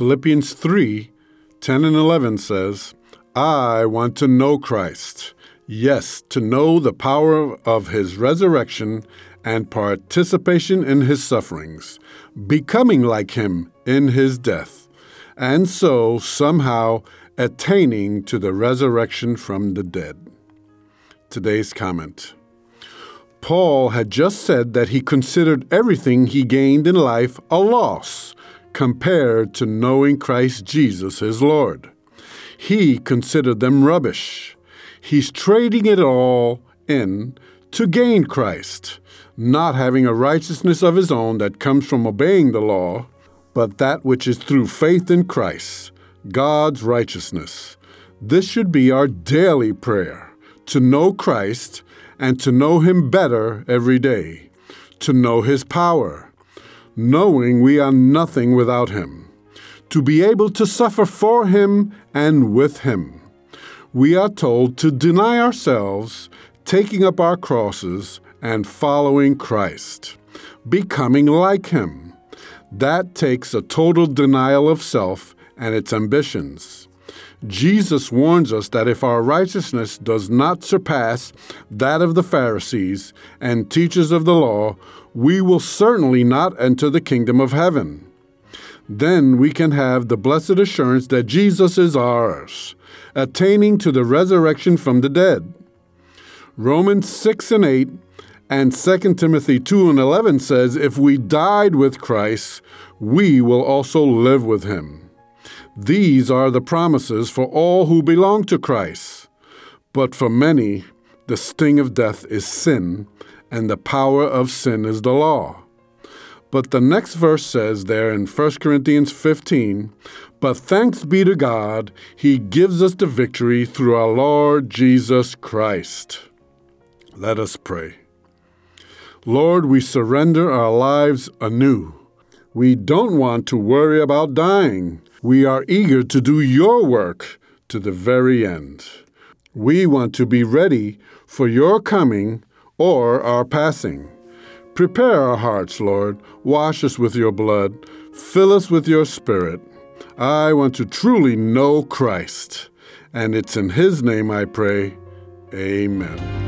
Philippians 3 10 and 11 says, I want to know Christ. Yes, to know the power of his resurrection and participation in his sufferings, becoming like him in his death, and so somehow attaining to the resurrection from the dead. Today's comment. Paul had just said that he considered everything he gained in life a loss compared to knowing Christ Jesus his Lord. He considered them rubbish. He's trading it all in to gain Christ, not having a righteousness of his own that comes from obeying the law, but that which is through faith in Christ, God's righteousness. This should be our daily prayer to know Christ and to know him better every day, to know his power knowing we are nothing without Him, to be able to suffer for Him and with Him. We are told to deny ourselves, taking up our crosses, and following Christ, becoming like Him. That takes a total denial of self and its ambitions. Jesus warns us that if our righteousness does not surpass that of the Pharisees and teachers of the law, we will certainly not enter the kingdom of heaven. Then we can have the blessed assurance that Jesus is ours, attaining to the resurrection from the dead. Romans 6 and 8 and 2 Timothy 2 and 11 says, If we died with Christ, we will also live with him. These are the promises for all who belong to Christ. But for many, the sting of death is sin, and the power of sin is the law. But the next verse says there in 1 Corinthians 15, But thanks be to God, He gives us the victory through our Lord Jesus Christ. Let us pray. Lord, we surrender our lives anew. We don't want to worry about dying. We are eager to do your work to the very end. We want to be ready for your coming or our passing. Prepare our hearts, Lord. Wash us with your blood. Fill us with your spirit. I want to truly know Christ. And it's in his name I pray. Amen.